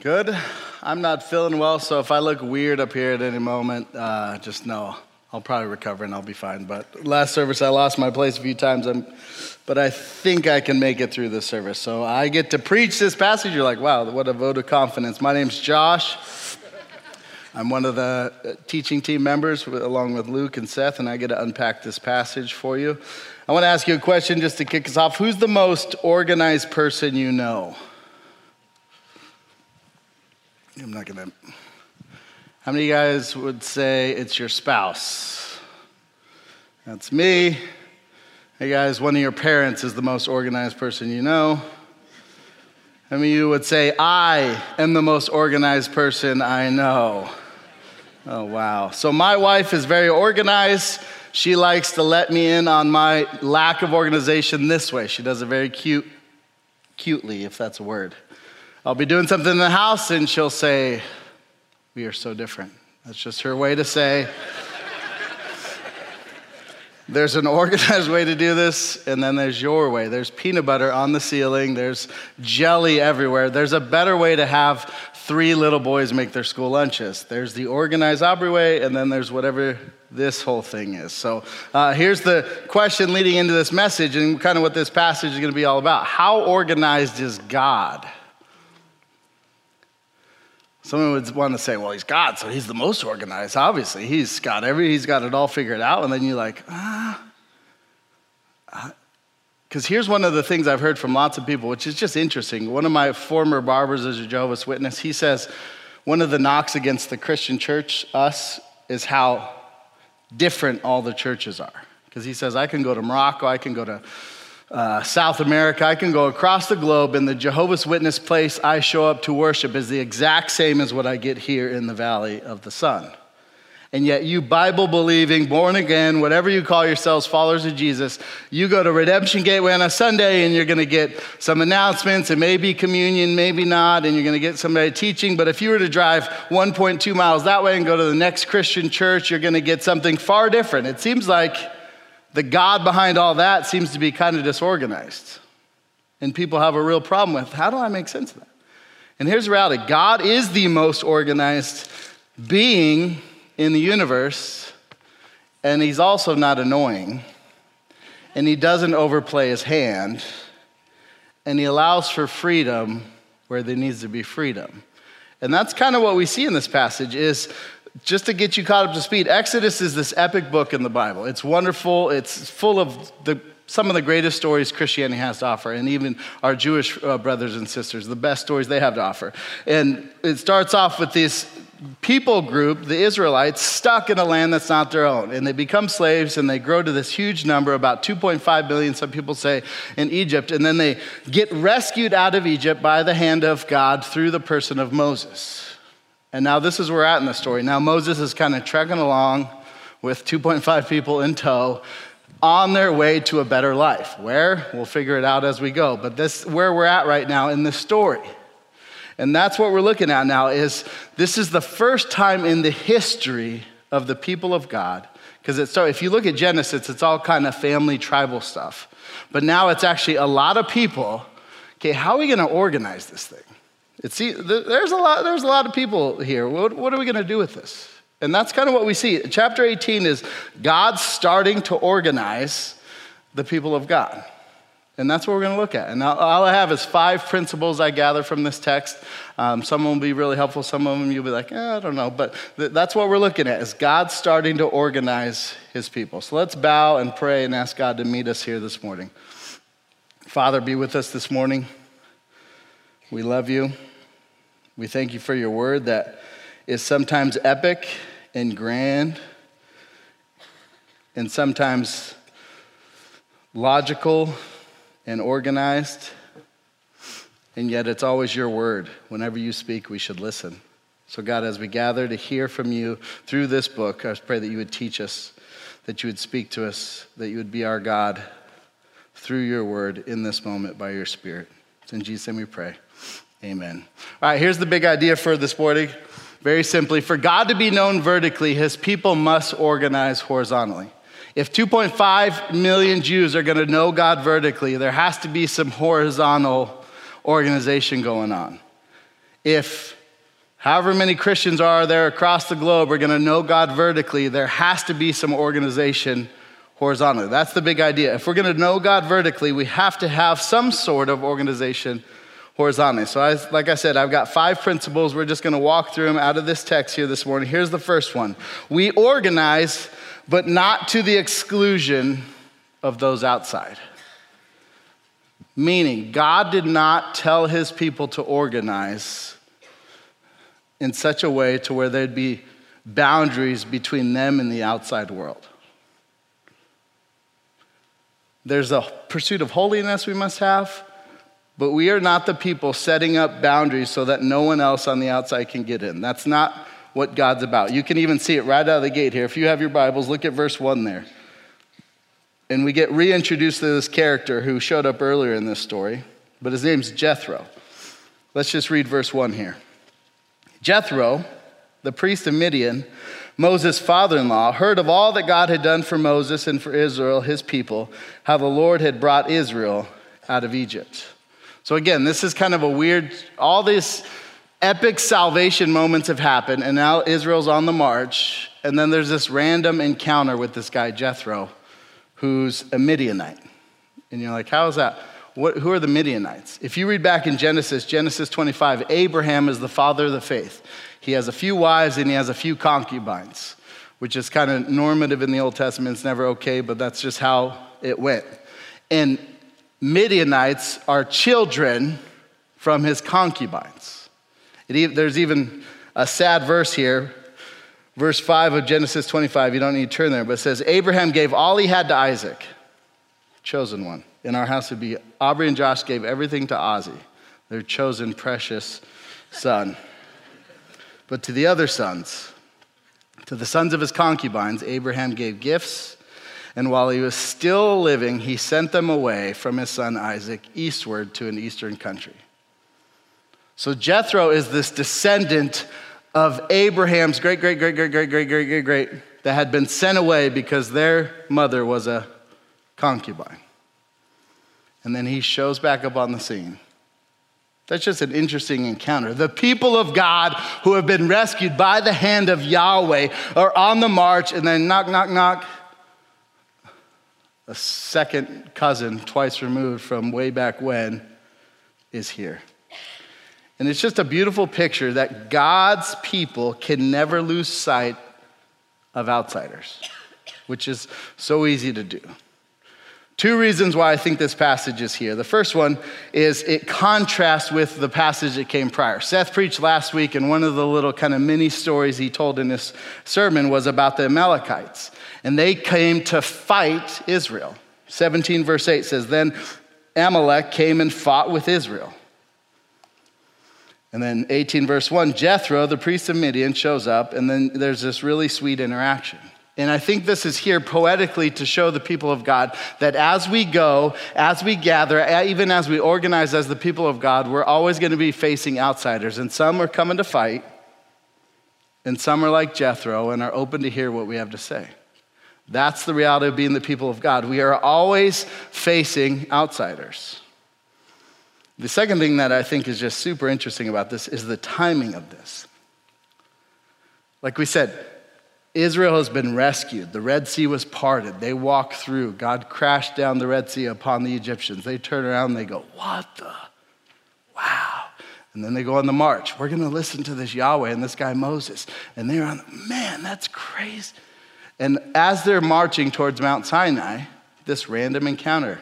Good. I'm not feeling well, so if I look weird up here at any moment, uh, just know I'll probably recover and I'll be fine. But last service, I lost my place a few times, I'm, but I think I can make it through this service. So I get to preach this passage. You're like, wow, what a vote of confidence. My name's Josh. I'm one of the uh, teaching team members, along with Luke and Seth, and I get to unpack this passage for you. I want to ask you a question just to kick us off. Who's the most organized person you know? I'm not going to. How many of you guys would say it's your spouse? That's me. Hey guys, one of your parents is the most organized person you know. How many of you would say, I am the most organized person I know? Oh, wow. So, my wife is very organized. She likes to let me in on my lack of organization this way. She does it very cute, cutely, if that's a word. I'll be doing something in the house and she'll say, We are so different. That's just her way to say, There's an organized way to do this, and then there's your way. There's peanut butter on the ceiling, there's jelly everywhere. There's a better way to have three little boys make their school lunches. There's the organized Aubrey way, and then there's whatever this whole thing is. So uh, here's the question leading into this message, and kind of what this passage is going to be all about. How organized is God? Someone would want to say, well, he's God, so he's the most organized. Obviously, he's got every, he's got it all figured out. And then you're like, ah. Because here's one of the things I've heard from lots of people, which is just interesting. One of my former barbers is a Jehovah's Witness. He says one of the knocks against the Christian church, us, is how different all the churches are. Because he says, I can go to Morocco, I can go to uh, South America, I can go across the globe, and the Jehovah's Witness place I show up to worship is the exact same as what I get here in the Valley of the Sun. And yet, you Bible believing, born again, whatever you call yourselves, followers of Jesus, you go to Redemption Gateway on a Sunday and you're going to get some announcements and maybe communion, maybe not, and you're going to get somebody teaching. But if you were to drive 1.2 miles that way and go to the next Christian church, you're going to get something far different. It seems like the God behind all that seems to be kind of disorganized. And people have a real problem with how do I make sense of that? And here's the reality God is the most organized being in the universe, and He's also not annoying, and He doesn't overplay His hand, and He allows for freedom where there needs to be freedom. And that's kind of what we see in this passage is just to get you caught up to speed, Exodus is this epic book in the Bible. It's wonderful, it's full of the, some of the greatest stories Christianity has to offer, and even our Jewish uh, brothers and sisters, the best stories they have to offer. And it starts off with this people group, the Israelites, stuck in a land that's not their own. And they become slaves and they grow to this huge number, about 2.5 million, some people say, in Egypt. And then they get rescued out of Egypt by the hand of God through the person of Moses. And now this is where we're at in the story. Now Moses is kind of trekking along with 2.5 people in tow on their way to a better life. Where? We'll figure it out as we go. But this where we're at right now in this story. And that's what we're looking at now is this is the first time in the history of the people of God because it's so if you look at Genesis it's all kind of family tribal stuff. But now it's actually a lot of people. Okay, how are we going to organize this thing? It's, there's, a lot, there's a lot of people here. What, what are we going to do with this? And that's kind of what we see. Chapter 18 is God starting to organize the people of God. And that's what we're going to look at. And all I have is five principles I gather from this text. Um, some will be really helpful. Some of them you'll be like, eh, I don't know. But th- that's what we're looking at is God starting to organize his people. So let's bow and pray and ask God to meet us here this morning. Father, be with us this morning. We love you. We thank you for your word that is sometimes epic and grand, and sometimes logical and organized, and yet it's always your word. Whenever you speak, we should listen. So, God, as we gather to hear from you through this book, I pray that you would teach us, that you would speak to us, that you would be our God through your word in this moment by your Spirit. It's in Jesus' name we pray. Amen. All right, here's the big idea for this morning. Very simply, for God to be known vertically, his people must organize horizontally. If 2.5 million Jews are going to know God vertically, there has to be some horizontal organization going on. if however many Christians are there across the globe are going to know God vertically, there has to be some organization horizontally. That's the big idea. If we're going to know God vertically, we have to have some sort of organization horizontally. So, I, like I said, I've got five principles. We're just going to walk through them out of this text here this morning. Here's the first one We organize, but not to the exclusion of those outside. Meaning, God did not tell his people to organize in such a way to where there'd be boundaries between them and the outside world. There's a pursuit of holiness we must have, but we are not the people setting up boundaries so that no one else on the outside can get in. That's not what God's about. You can even see it right out of the gate here. If you have your Bibles, look at verse 1 there. And we get reintroduced to this character who showed up earlier in this story, but his name's Jethro. Let's just read verse 1 here. Jethro, the priest of Midian, Moses' father in law, heard of all that God had done for Moses and for Israel, his people, how the Lord had brought Israel out of Egypt. So, again, this is kind of a weird, all these epic salvation moments have happened, and now Israel's on the march, and then there's this random encounter with this guy, Jethro who's a Midianite. And you're like, how is that? What, who are the Midianites? If you read back in Genesis, Genesis 25, Abraham is the father of the faith. He has a few wives and he has a few concubines, which is kind of normative in the Old Testament. It's never okay, but that's just how it went. And Midianites are children from his concubines. It, there's even a sad verse here verse 5 of Genesis 25. You don't need to turn there, but it says Abraham gave all he had to Isaac, chosen one. In our house would be Aubrey and Josh gave everything to Ozzy, their chosen precious son. But to the other sons, to the sons of his concubines, Abraham gave gifts, and while he was still living, he sent them away from his son Isaac eastward to an eastern country. So Jethro is this descendant of Abraham's great, great, great, great, great, great, great, great, great, that had been sent away because their mother was a concubine. And then he shows back up on the scene. That's just an interesting encounter. The people of God who have been rescued by the hand of Yahweh are on the march, and then knock, knock, knock. A second cousin, twice removed from way back when, is here. And it's just a beautiful picture that God's people can never lose sight of outsiders, which is so easy to do. Two reasons why I think this passage is here. The first one is it contrasts with the passage that came prior. Seth preached last week, and one of the little kind of mini stories he told in this sermon was about the Amalekites. And they came to fight Israel. 17 verse 8 says, Then Amalek came and fought with Israel. And then 18, verse 1, Jethro, the priest of Midian, shows up, and then there's this really sweet interaction. And I think this is here poetically to show the people of God that as we go, as we gather, even as we organize as the people of God, we're always going to be facing outsiders. And some are coming to fight, and some are like Jethro and are open to hear what we have to say. That's the reality of being the people of God. We are always facing outsiders. The second thing that I think is just super interesting about this is the timing of this. Like we said, Israel has been rescued. The Red Sea was parted. They walk through. God crashed down the Red Sea upon the Egyptians. They turn around and they go, What the? Wow. And then they go on the march. We're going to listen to this Yahweh and this guy Moses. And they're on, man, that's crazy. And as they're marching towards Mount Sinai, this random encounter,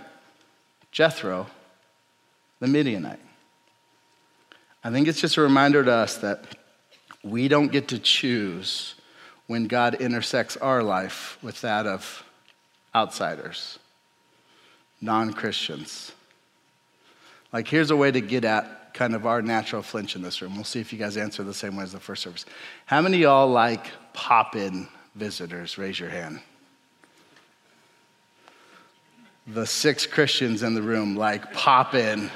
Jethro the Midianite. I think it's just a reminder to us that we don't get to choose when God intersects our life with that of outsiders, non Christians. Like, here's a way to get at kind of our natural flinch in this room. We'll see if you guys answer the same way as the first service. How many y'all like pop in visitors? Raise your hand. The six Christians in the room like pop in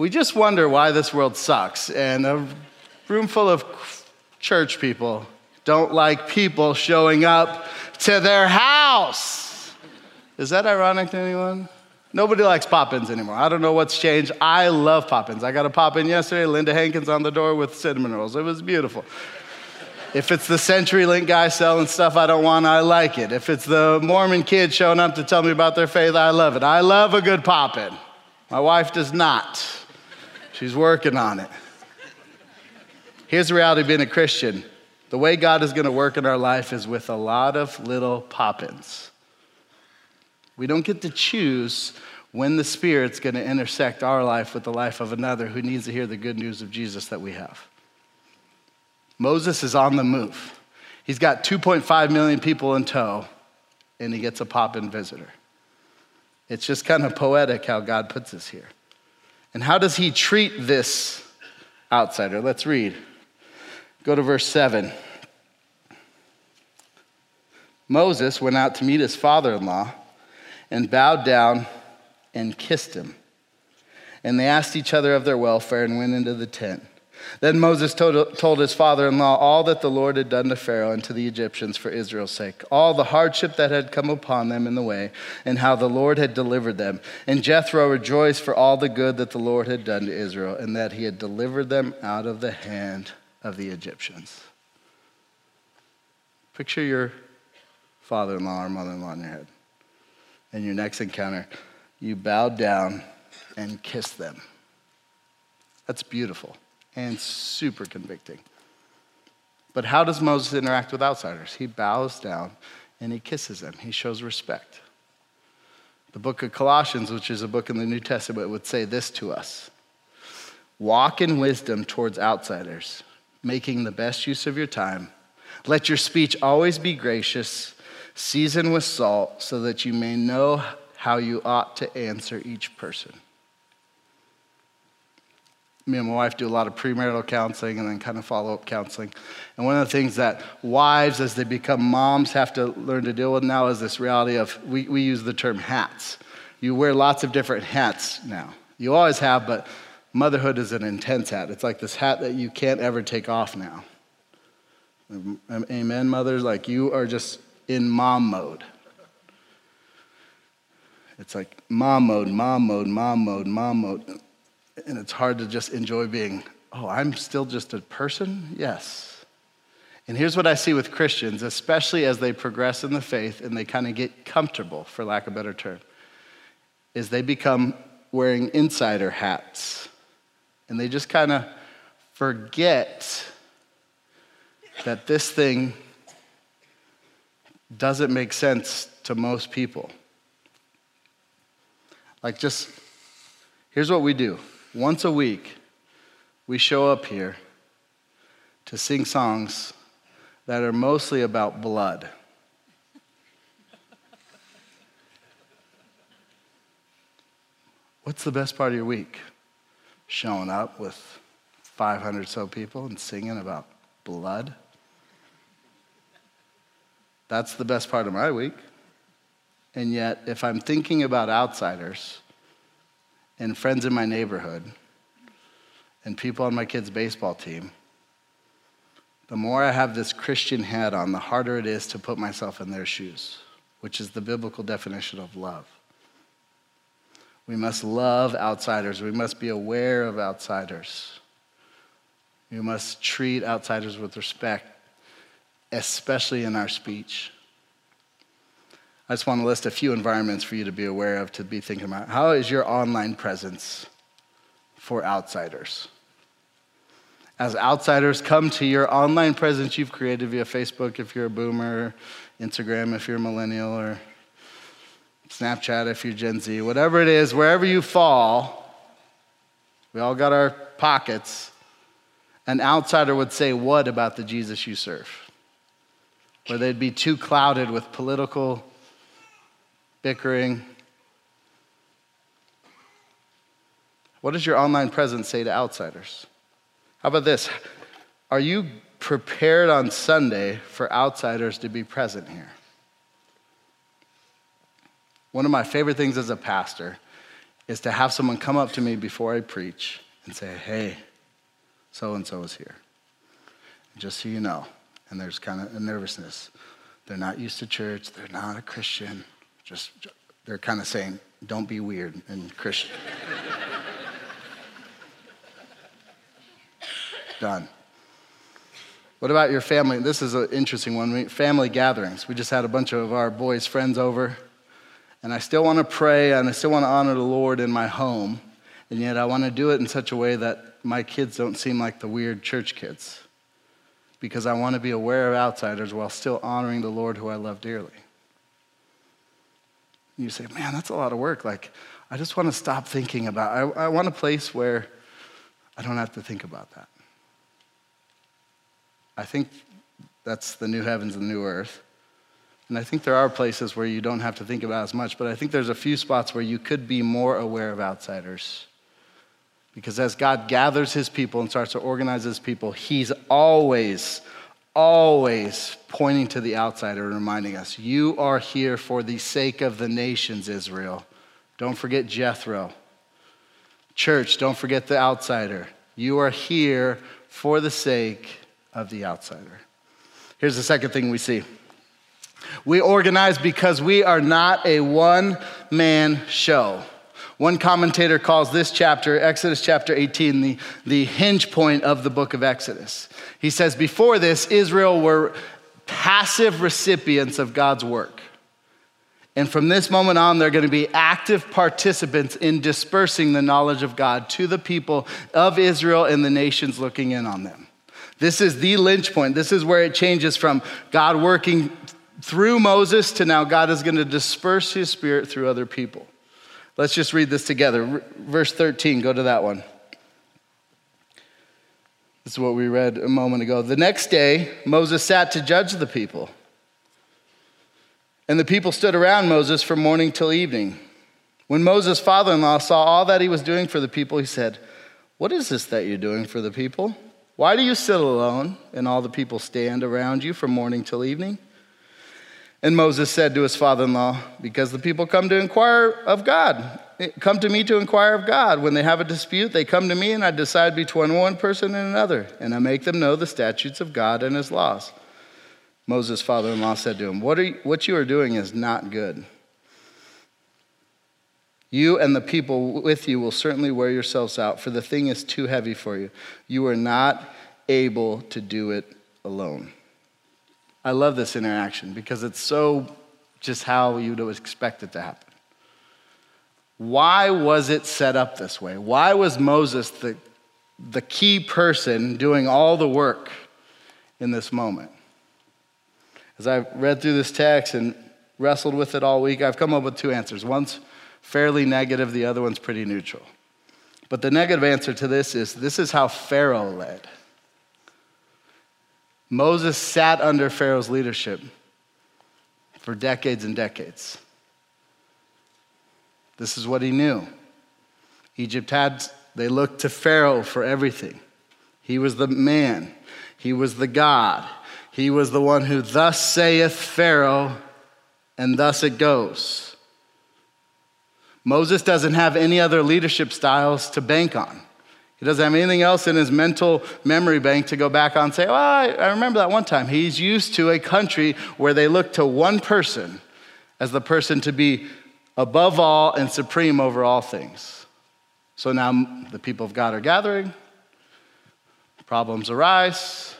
we just wonder why this world sucks. And a room full of church people don't like people showing up to their house. Is that ironic to anyone? Nobody likes Poppins anymore. I don't know what's changed. I love Poppins. I got a Poppin yesterday. Linda Hankins on the door with cinnamon rolls. It was beautiful. If it's the CenturyLink guy selling stuff I don't want, I like it. If it's the Mormon kid showing up to tell me about their faith, I love it. I love a good Poppin. My wife does not. She's working on it. Here's the reality of being a Christian the way God is going to work in our life is with a lot of little Poppins. We don't get to choose when the Spirit's going to intersect our life with the life of another who needs to hear the good news of Jesus that we have. Moses is on the move. He's got 2.5 million people in tow, and he gets a pop in visitor. It's just kind of poetic how God puts us here. And how does he treat this outsider? Let's read. Go to verse 7. Moses went out to meet his father in law and bowed down and kissed him. And they asked each other of their welfare and went into the tent. Then Moses told, told his father in law all that the Lord had done to Pharaoh and to the Egyptians for Israel's sake, all the hardship that had come upon them in the way, and how the Lord had delivered them. And Jethro rejoiced for all the good that the Lord had done to Israel, and that he had delivered them out of the hand of the Egyptians. Picture your father in law or mother in law in your head. And your next encounter, you bow down and kiss them. That's beautiful and super convicting. But how does Moses interact with outsiders? He bows down and he kisses them, he shows respect. The book of Colossians, which is a book in the New Testament, would say this to us Walk in wisdom towards outsiders, making the best use of your time. Let your speech always be gracious, seasoned with salt, so that you may know how you ought to answer each person me and my wife do a lot of premarital counseling and then kind of follow up counseling. And one of the things that wives, as they become moms, have to learn to deal with now is this reality of we, we use the term hats. You wear lots of different hats now. You always have, but motherhood is an intense hat. It's like this hat that you can't ever take off now. Amen, mothers? Like you are just in mom mode. It's like mom mode, mom mode, mom mode, mom mode and it's hard to just enjoy being, oh, I'm still just a person? Yes. And here's what I see with Christians, especially as they progress in the faith and they kind of get comfortable, for lack of a better term, is they become wearing insider hats. And they just kind of forget that this thing doesn't make sense to most people. Like, just here's what we do once a week, we show up here to sing songs that are mostly about blood. What's the best part of your week? Showing up with 500 so people and singing about blood? That's the best part of my week. And yet, if I'm thinking about outsiders, and friends in my neighborhood and people on my kids' baseball team, the more I have this Christian hat on, the harder it is to put myself in their shoes, which is the biblical definition of love. We must love outsiders. We must be aware of outsiders. We must treat outsiders with respect, especially in our speech. I just want to list a few environments for you to be aware of, to be thinking about. How is your online presence for outsiders? As outsiders come to your online presence you've created via Facebook if you're a boomer, Instagram if you're a millennial, or Snapchat if you're Gen Z, whatever it is, wherever you fall, we all got our pockets. An outsider would say, What about the Jesus you serve? Where they'd be too clouded with political bickering. What does your online presence say to outsiders? How about this? Are you prepared on Sunday for outsiders to be present here? One of my favorite things as a pastor is to have someone come up to me before I preach and say, hey, so and so is here. just so you know, and there's kind of a nervousness. They're not used to church, they're not a Christian. Just They're kind of saying, don't be weird and Christian. Done. What about your family? This is an interesting one. Family gatherings. We just had a bunch of our boys' friends over, and I still want to pray and I still want to honor the Lord in my home, and yet I want to do it in such a way that my kids don't seem like the weird church kids because I want to be aware of outsiders while still honoring the Lord who I love dearly. You say, man, that's a lot of work. Like, I just want to stop thinking about I, I want a place where I don't have to think about that. I think that's the new heavens and the new earth. And I think there are places where you don't have to think about as much, but I think there's a few spots where you could be more aware of outsiders. Because as God gathers his people and starts to organize his people, he's always, always pointing to the outsider and reminding us, You are here for the sake of the nations, Israel. Don't forget Jethro. Church, don't forget the outsider. You are here for the sake of the outsider. Here's the second thing we see we organize because we are not a one man show. One commentator calls this chapter, Exodus chapter 18, the, the hinge point of the book of Exodus. He says, Before this, Israel were passive recipients of God's work. And from this moment on, they're going to be active participants in dispersing the knowledge of God to the people of Israel and the nations looking in on them. This is the lynch point. This is where it changes from God working through Moses to now God is going to disperse his spirit through other people. Let's just read this together. Verse 13, go to that one. This is what we read a moment ago. The next day, Moses sat to judge the people. And the people stood around Moses from morning till evening. When Moses' father in law saw all that he was doing for the people, he said, What is this that you're doing for the people? Why do you sit alone and all the people stand around you from morning till evening? And Moses said to his father in law, Because the people come to inquire of God, come to me to inquire of God. When they have a dispute, they come to me, and I decide between one person and another, and I make them know the statutes of God and his laws. Moses' father in law said to him, what, are you, what you are doing is not good. You and the people with you will certainly wear yourselves out, for the thing is too heavy for you. You are not able to do it alone. I love this interaction because it's so just how you would expect it to happen. Why was it set up this way? Why was Moses the, the key person doing all the work in this moment? As I've read through this text and wrestled with it all week, I've come up with two answers. One's fairly negative, the other one's pretty neutral. But the negative answer to this is this is how Pharaoh led. Moses sat under Pharaoh's leadership for decades and decades. This is what he knew. Egypt had, they looked to Pharaoh for everything. He was the man, he was the God, he was the one who, thus saith Pharaoh, and thus it goes. Moses doesn't have any other leadership styles to bank on. He doesn't have anything else in his mental memory bank to go back on and say, oh, I, I remember that one time. He's used to a country where they look to one person as the person to be above all and supreme over all things. So now the people of God are gathering, problems arise.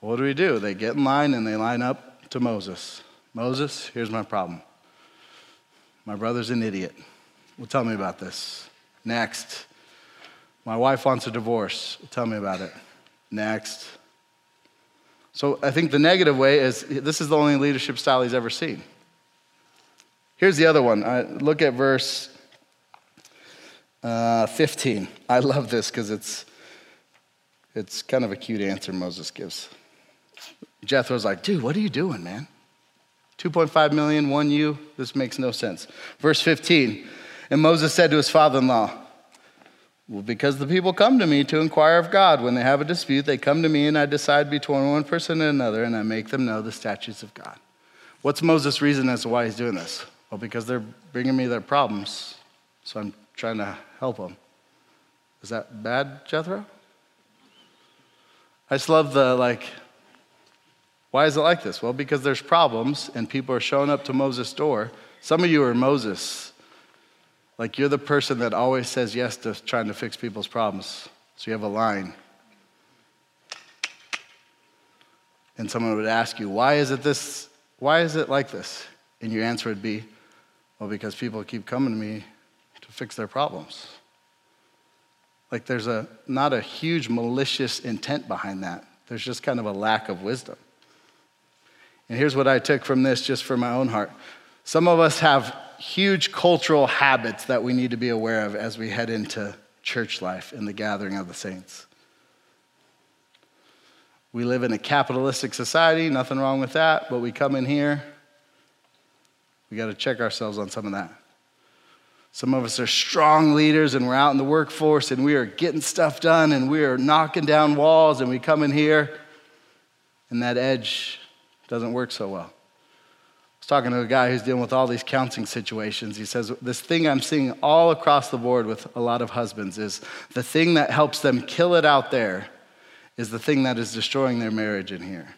What do we do? They get in line and they line up to Moses. Moses, here's my problem. My brother's an idiot. Well, tell me about this. Next. My wife wants a divorce. Tell me about it. Next. So I think the negative way is this is the only leadership style he's ever seen. Here's the other one. I, look at verse uh, 15. I love this because it's, it's kind of a cute answer Moses gives. Jethro's like, dude, what are you doing, man? 2.5 million, one you? This makes no sense. Verse 15. And Moses said to his father in law, well, because the people come to me to inquire of God. When they have a dispute, they come to me, and I decide between one person and another, and I make them know the statutes of God. What's Moses' reason as to why he's doing this? Well, because they're bringing me their problems, so I'm trying to help them. Is that bad, Jethro? I just love the, like, why is it like this? Well, because there's problems, and people are showing up to Moses' door Some of you are Moses. Like you're the person that always says yes to trying to fix people's problems. So you have a line. And someone would ask you, why is it this? Why is it like this? And your answer would be, well, because people keep coming to me to fix their problems. Like there's a not a huge malicious intent behind that. There's just kind of a lack of wisdom. And here's what I took from this just for my own heart. Some of us have huge cultural habits that we need to be aware of as we head into church life in the gathering of the saints. We live in a capitalistic society, nothing wrong with that, but we come in here, we got to check ourselves on some of that. Some of us are strong leaders and we're out in the workforce and we are getting stuff done and we are knocking down walls and we come in here and that edge doesn't work so well talking to a guy who's dealing with all these counseling situations. He says, This thing I'm seeing all across the board with a lot of husbands is the thing that helps them kill it out there is the thing that is destroying their marriage in here.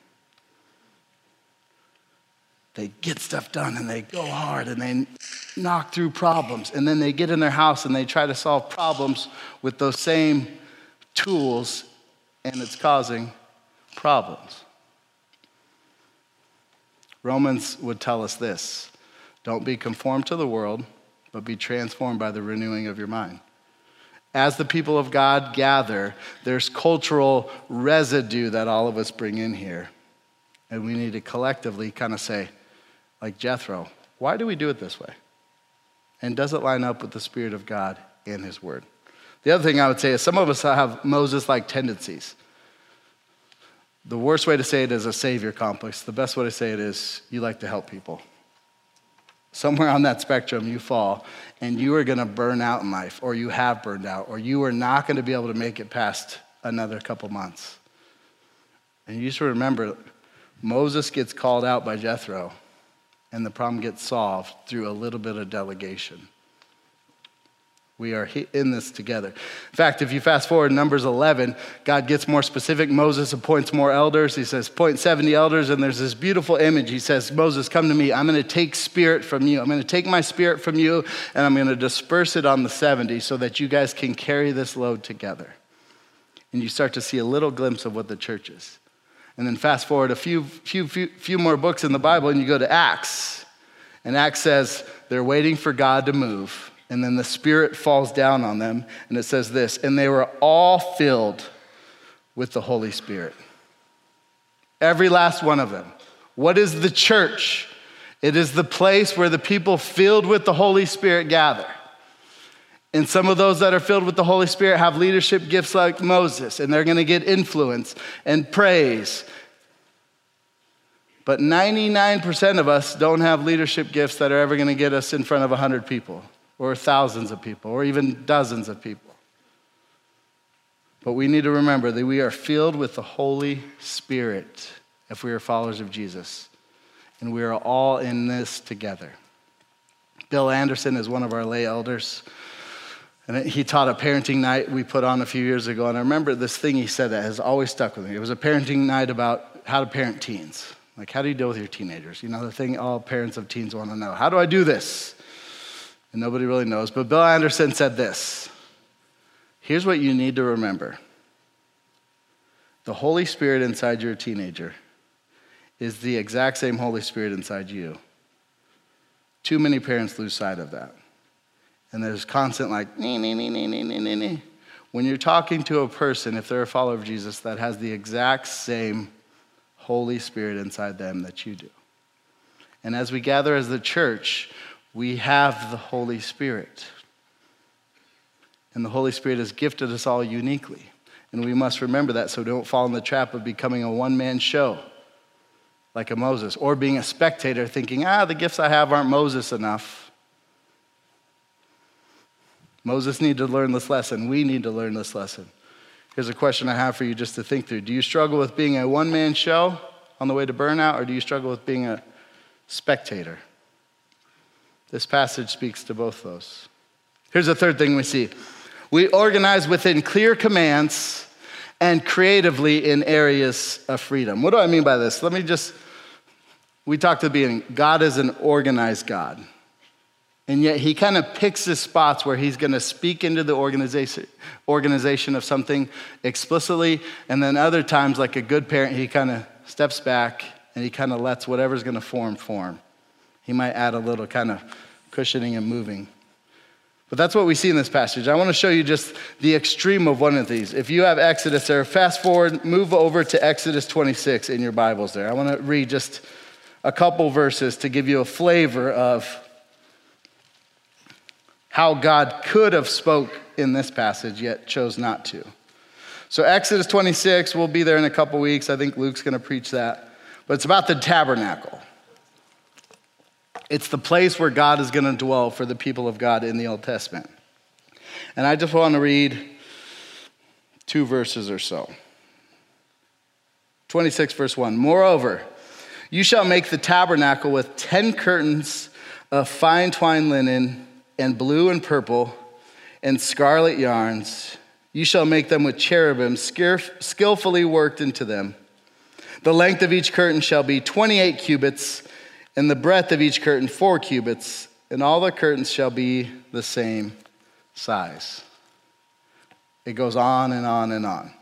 They get stuff done and they go hard and they knock through problems. And then they get in their house and they try to solve problems with those same tools, and it's causing problems. Romans would tell us this don't be conformed to the world, but be transformed by the renewing of your mind. As the people of God gather, there's cultural residue that all of us bring in here. And we need to collectively kind of say, like Jethro, why do we do it this way? And does it line up with the Spirit of God and His Word? The other thing I would say is some of us have Moses like tendencies. The worst way to say it is a savior complex. The best way to say it is you like to help people. Somewhere on that spectrum, you fall and you are going to burn out in life, or you have burned out, or you are not going to be able to make it past another couple months. And you just remember Moses gets called out by Jethro, and the problem gets solved through a little bit of delegation. We are in this together. In fact, if you fast forward Numbers 11, God gets more specific. Moses appoints more elders. He says, Point 70 elders, and there's this beautiful image. He says, Moses, come to me. I'm going to take spirit from you. I'm going to take my spirit from you, and I'm going to disperse it on the 70 so that you guys can carry this load together. And you start to see a little glimpse of what the church is. And then fast forward a few, few, few, few more books in the Bible, and you go to Acts. And Acts says they're waiting for God to move and then the Spirit falls down on them, and it says this and they were all filled with the Holy Spirit. Every last one of them. What is the church? It is the place where the people filled with the Holy Spirit gather. And some of those that are filled with the Holy Spirit have leadership gifts like Moses, and they're gonna get influence and praise. But 99% of us don't have leadership gifts that are ever gonna get us in front of 100 people or thousands of people or even dozens of people. But we need to remember that we are filled with the Holy Spirit if we are followers of Jesus. And we are all in this together. Bill Anderson is one of our lay elders. And he taught a parenting night we put on a few years ago. And I remember this thing he said that has always stuck with me. It was a parenting night about how to parent teens. Like, how do you deal with your teenagers? You know, the thing all parents of teens want to know. How do I do this? And nobody really knows. But Bill Anderson said this Here's what you need to remember the Holy Spirit inside your teenager is the exact same Holy Spirit inside you. Too many parents lose sight of that. And there's constant, like, nee, nee, nee, nee, nee, nee, nee. When you're talking to a person, if they're a follower of Jesus, that has the exact same Holy Spirit inside them that you do. And as we gather as the church, we have the Holy Spirit. And the Holy Spirit has gifted us all uniquely. And we must remember that so don't fall in the trap of becoming a one man show like a Moses or being a spectator thinking, ah, the gifts I have aren't Moses enough. Moses needed to learn this lesson. We need to learn this lesson. Here's a question I have for you just to think through Do you struggle with being a one man show on the way to burnout, or do you struggle with being a spectator? This passage speaks to both those. Here's the third thing we see we organize within clear commands and creatively in areas of freedom. What do I mean by this? Let me just, we talked at the beginning God is an organized God. And yet he kind of picks his spots where he's going to speak into the organization, organization of something explicitly. And then other times, like a good parent, he kind of steps back and he kind of lets whatever's going to form form. He might add a little kind of cushioning and moving. But that's what we see in this passage. I want to show you just the extreme of one of these. If you have Exodus there, fast forward, move over to Exodus 26 in your Bibles there. I want to read just a couple verses to give you a flavor of how God could have spoke in this passage yet chose not to. So Exodus 26, we'll be there in a couple weeks. I think Luke's going to preach that. But it's about the tabernacle. It's the place where God is going to dwell for the people of God in the Old Testament. And I just want to read two verses or so. 26, verse 1. Moreover, you shall make the tabernacle with 10 curtains of fine twined linen and blue and purple and scarlet yarns. You shall make them with cherubim skillfully worked into them. The length of each curtain shall be 28 cubits, and the breadth of each curtain four cubits, and all the curtains shall be the same size. It goes on and on and on.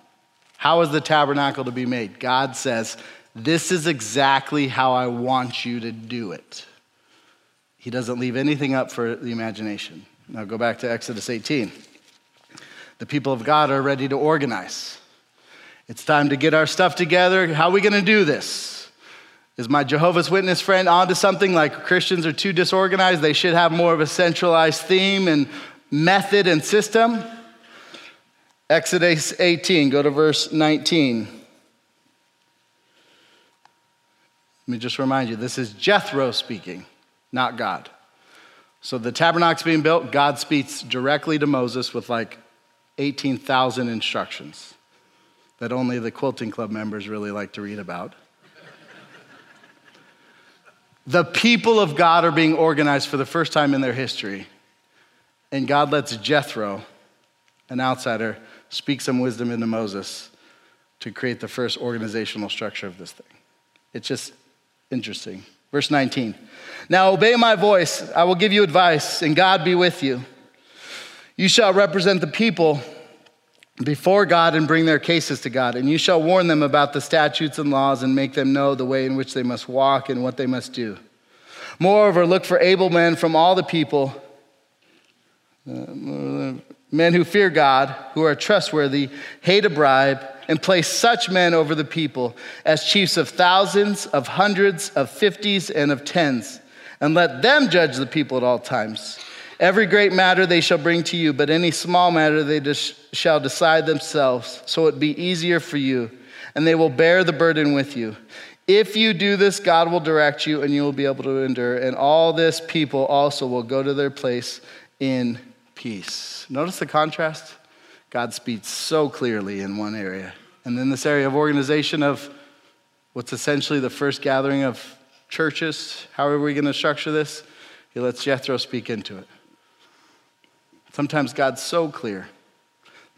How is the tabernacle to be made? God says, This is exactly how I want you to do it. He doesn't leave anything up for the imagination. Now go back to Exodus 18. The people of God are ready to organize. It's time to get our stuff together. How are we going to do this? Is my Jehovah's Witness friend onto something like Christians are too disorganized? They should have more of a centralized theme and method and system? Exodus 18, go to verse 19. Let me just remind you this is Jethro speaking not God. So the tabernacle's being built, God speaks directly to Moses with like 18,000 instructions that only the quilting club members really like to read about. The people of God are being organized for the first time in their history. And God lets Jethro, an outsider, speak some wisdom into Moses to create the first organizational structure of this thing. It's just interesting. Verse 19. Now obey my voice, I will give you advice, and God be with you. You shall represent the people before God and bring their cases to God, and you shall warn them about the statutes and laws and make them know the way in which they must walk and what they must do. Moreover, look for able men from all the people, uh, men who fear God, who are trustworthy, hate a bribe and place such men over the people as chiefs of thousands, of hundreds, of fifties, and of tens, and let them judge the people at all times. Every great matter they shall bring to you, but any small matter they just shall decide themselves, so it be easier for you, and they will bear the burden with you. If you do this, God will direct you, and you will be able to endure, and all this people also will go to their place in peace. Notice the contrast? God speaks so clearly in one area. And then this area of organization of what's essentially the first gathering of churches, how are we going to structure this? He lets Jethro speak into it. Sometimes God's so clear.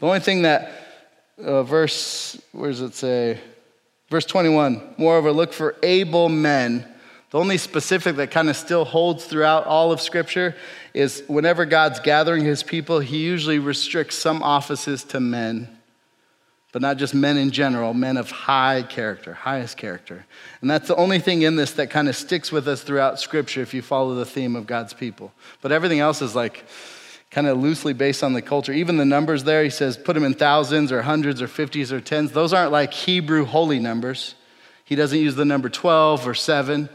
The only thing that uh, verse, where does it say? Verse 21 Moreover, look for able men the only specific that kind of still holds throughout all of Scripture is whenever God's gathering his people, he usually restricts some offices to men, but not just men in general, men of high character, highest character. And that's the only thing in this that kind of sticks with us throughout Scripture if you follow the theme of God's people. But everything else is like, kind of loosely based on the culture. Even the numbers there, he says, put them in thousands or hundreds or fifties or tens. Those aren't like Hebrew holy numbers. He doesn't use the number 12 or 7.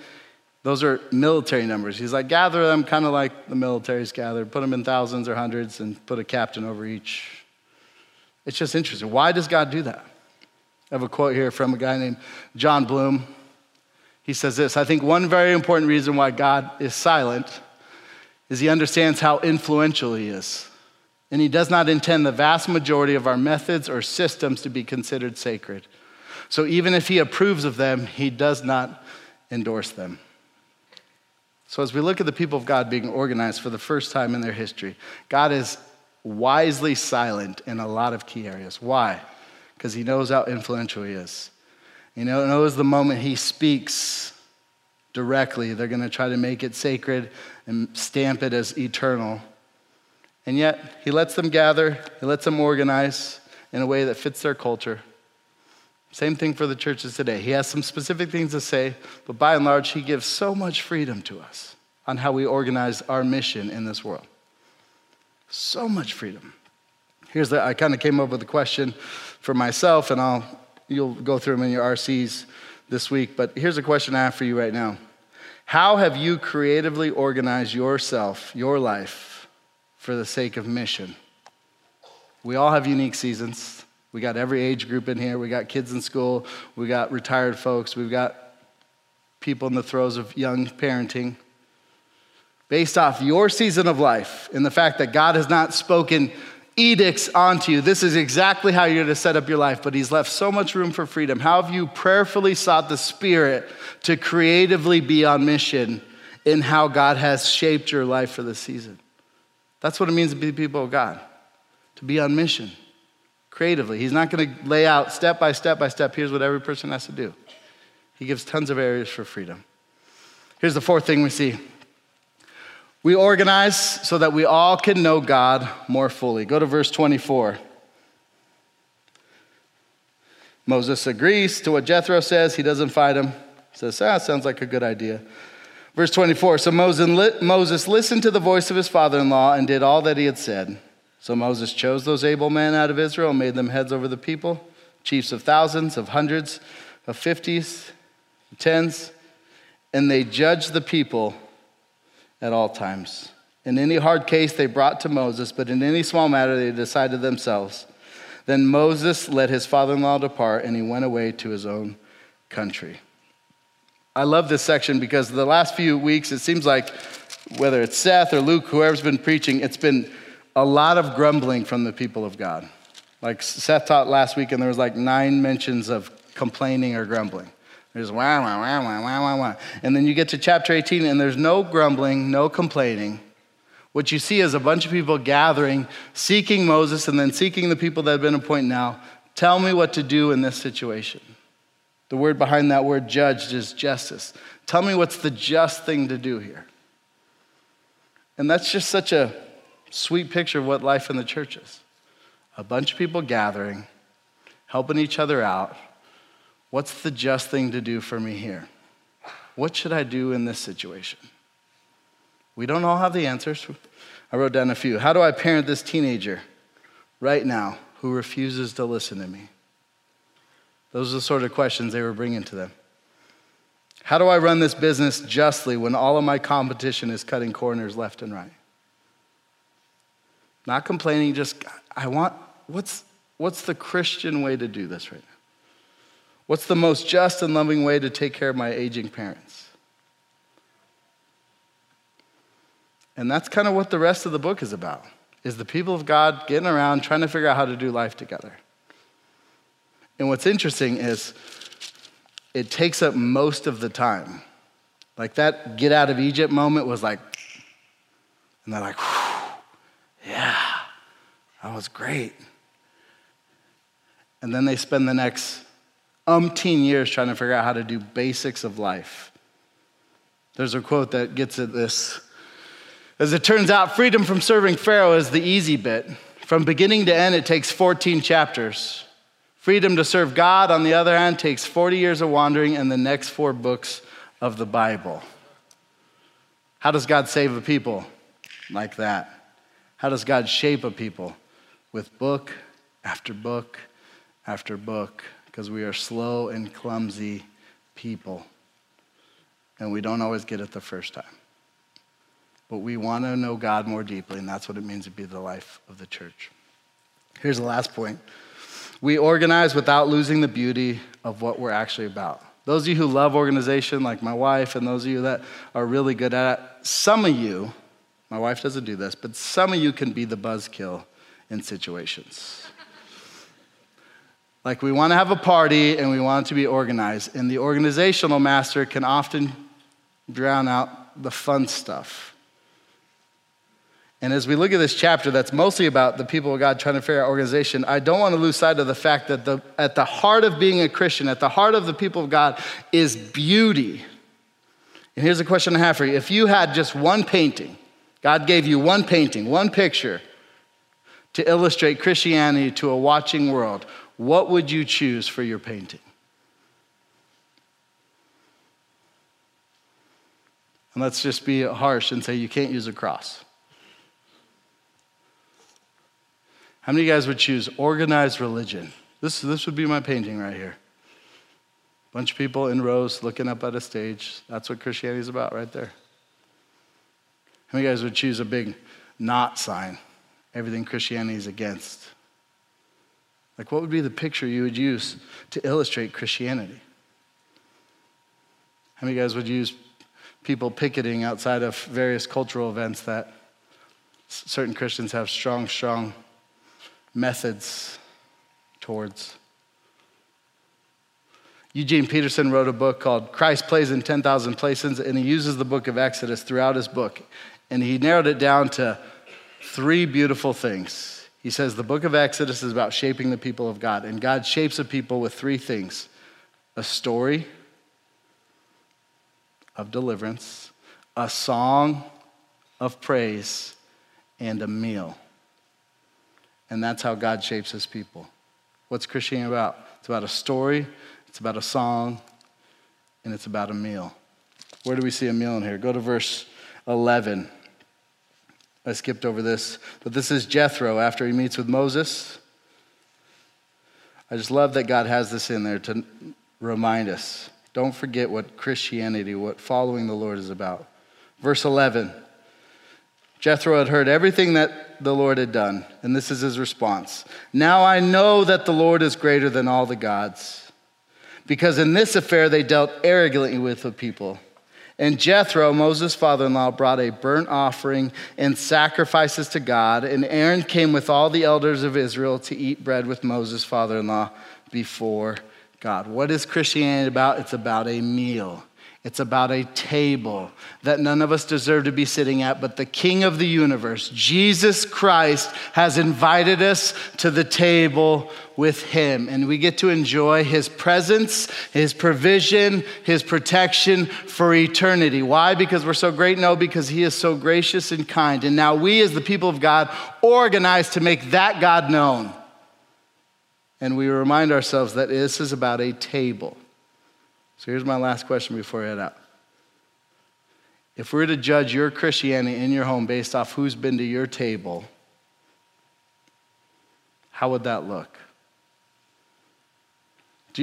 Those are military numbers. He's like, gather them kind of like the military's gathered, put them in thousands or hundreds, and put a captain over each. It's just interesting. Why does God do that? I have a quote here from a guy named Jon Bloom. He says this I think one very important reason why God is silent is he understands how influential he is. And he does not intend the vast majority of our methods or systems to be considered sacred. So even if he approves of them, he does not endorse them. So, as we look at the people of God being organized for the first time in their history, God is wisely silent in a lot of key areas. Why? Because he knows how influential he is. He know he knows the moment he speaks, directly. They're going to try to make it sacred and stamp it as eternal. And yet, he lets them gather, he lets them organize in a way that fits their culture. Same thing for the churches today. He has some specific things to say, but by and large, he gives so much freedom to us on how we organize our mission in this world. So much freedom. Here's the I kind of came up with a question for myself, and I'll you'll go through them in your RCs this week. But here's a question I have for you right now. How have you creatively organized yourself, your life, for the sake of mission? We all have unique seasons. We got every age group in here. We got kids in school. We got retired folks. We've got people in the throes of young parenting. Based off your season of life and the fact that God has not spoken edicts onto you. This is exactly how you're to set up your life, but He's left so much room for freedom. How have you prayerfully sought the Spirit to creatively be on mission in how God has shaped your life for this season? That's what it means to be people of God, to be on mission creatively. He's not going to lay out step by step by step, here's what every person has to do. He gives tons of areas for freedom. Here's the fourth thing we see we organize so that we all can know God more fully. Go to verse 24. Moses agrees to what Jethro says. He doesn't fight him. Says, ah, sounds like a good idea. Verse 24 So Moses listened to the voice of his father in law and did all that he had said. So Moses chose those able men out of Israel and made them heads over the people, chiefs of thousands, of hundreds, of fifties, tens, and they judged the people at all times. In any hard case, they brought to Moses, but in any small matter, they decided themselves. Then Moses let his father in law depart, and he went away to his own country. I love this section because the last few weeks, it seems like whether it's Seth or Luke, whoever's been preaching, it's been a lot of grumbling from the people of God. Like Seth taught last week, and there was like nine mentions of complaining or grumbling. There's wah, wah, wah, wah, wah, wah, wah. And then you get to chapter 18, and there's no grumbling, no complaining. What you see is a bunch of people gathering, seeking Moses, and then seeking the people that have been appointed now. Tell me what to do in this situation. The word behind that word judged is justice. Tell me what's the just thing to do here. And that's just such a sweet picture of what life in the church is a bunch of people gathering, helping each other out, What's the just thing to do for me here? What should I do in this situation? We don't all have the answers. I wrote down a few. How do I parent this teenager right now who refuses to listen to me? Those are the sort of questions they were bringing to them. How do I run this business justly when all of my competition is cutting corners left and right? Not complaining, just, I want, what's, what's the Christian way to do this right now? What's the most just and loving way to take care of my aging parents? And that's kind of what the rest of the book is about. Is the people of God getting around trying to figure out how to do life together. And what's interesting is it takes up most of the time. Like that get out of Egypt moment was like, and they're like, yeah, that was great. And then they spend the next umpteen years trying to figure out how to do basics of life. There's a quote that gets at this. As it turns out, freedom from serving Pharaoh is the easy bit. From beginning to end, it takes 14 chapters. Freedom to serve God, on the other hand, takes 40 years of wandering and the next four books of the Bible. How does God save a people? Like that. How does God shape a people? With book after book after book because we are slow and clumsy people. And we don't always get it the first time. But we want to know God more deeply, and that's what it means to be the life of the church. Here's the last point we organize without losing the beauty of what we're actually about. Those of you who love organization, like my wife, and those of you that are really good at it, some of you, my wife doesn't do this, but some of you can be the buzzkill in situations. Like we want to have a party and we want it to be organized. And the organizational master can often drown out the fun stuff. And as we look at this chapter that's mostly about the people of God trying to figure out organization, I don't want to lose sight of the fact that the, at the heart of being a Christian, at the heart of the people of God, is beauty. And here's a question I have for you. If you had just one painting, God gave you one painting, one picture to illustrate Christianity to a watching world, what would you choose for your painting? And let's just be harsh and say you can't use a cross. How many of you guys would choose organized religion? This, this would be my painting right here. Bunch of people in rows looking up at a stage. That's what Christianity is about right there. How many guys would choose a big not sign? Everything Christianity is against. Like, what would be the picture you would use to illustrate Christianity? How many guys would use people picketing outside of various cultural events that certain Christians have strong, strong methods towards? Eugene Peterson wrote a book called Christ Plays in 10,000 Places, and he uses the book of Exodus throughout his book. And he narrowed it down to three beautiful things. He says the book of Exodus is about shaping the people of God, and God shapes a people with three things a story of deliverance, a song of praise, and a meal. And that's how God shapes his people. What's Christianity about? It's about a story, it's about a song, and it's about a meal. Where do we see a meal in here? Go to verse 11. I skipped over this, but this is Jethro after he meets with Moses. I just love that God has this in there to remind us. Don't forget what Christianity, what following the Lord is about. Verse 11 Jethro had heard everything that the Lord had done, and this is his response Now I know that the Lord is greater than all the gods because in this affair they dealt arrogantly with the people. And Jethro, Moses' father in law, brought a burnt offering and sacrifices to God. And Aaron came with all the elders of Israel to eat bread with Moses' father in law before God. What is Christianity about? It's about a meal. It's about a table that none of us deserve to be sitting at, but the King of the universe, Jesus Christ, has invited us to the table with Him. And we get to enjoy His presence, His provision, His protection for eternity. Why? Because we're so great? No, because He is so gracious and kind. And now we, as the people of God, organize to make that God known. And we remind ourselves that this is about a table. So here's my last question before I head out. If we're to judge your Christianity in your home based off who's been to your table, how would that look?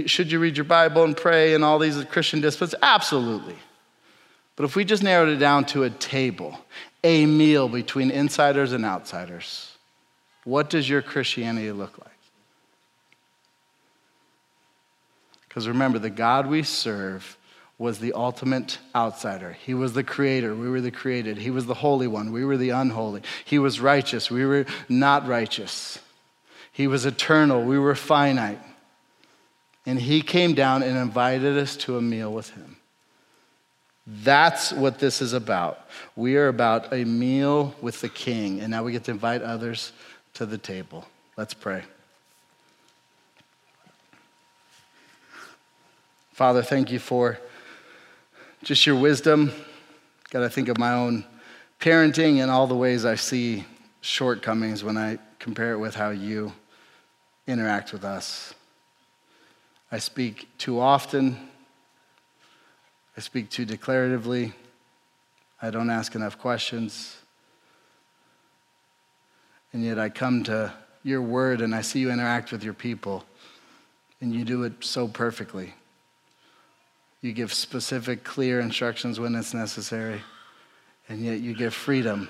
should you read your Bible and pray and all these Christian disciplines? Absolutely. But if we just narrowed it down to a table, a meal between insiders and outsiders, what does your Christianity look like? Because remember, the God we serve was the ultimate outsider. He was the creator. We were the created. He was the holy one. We were the unholy. He was righteous. We were not righteous. He was eternal. We were finite. And he came down and invited us to a meal with him. That's what this is about. We are about a meal with the king. And now we get to invite others to the table. Let's pray. Father, thank you for just your wisdom. Got to think of my own parenting and all the ways I see shortcomings when I compare it with how you interact with us. I speak too often. I speak too declaratively. I don't ask enough questions. And yet I come to your word and I see you interact with your people, and you do it so perfectly. You give specific, clear instructions when it's necessary, and yet you give freedom.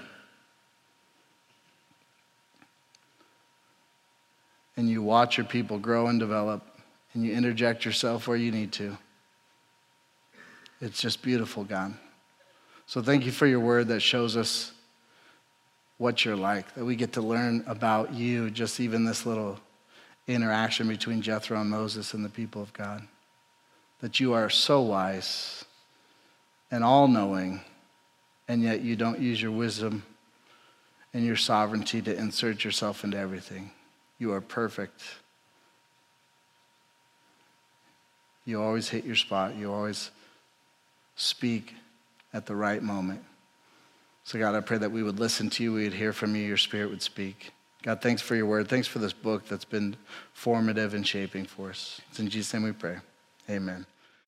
And you watch your people grow and develop, and you interject yourself where you need to. It's just beautiful, God. So thank you for your word that shows us what you're like, that we get to learn about you, just even this little interaction between Jethro and Moses and the people of God that you are so wise and all knowing, and yet you don't use your wisdom and your sovereignty to insert yourself into everything. You are perfect. You always hit your spot. You always speak at the right moment. So, God, I pray that we would listen to you, we would hear from you, your spirit would speak. God, thanks for your word. Thanks for this book that's been formative and shaping for us. It's in Jesus' name we pray. Amen.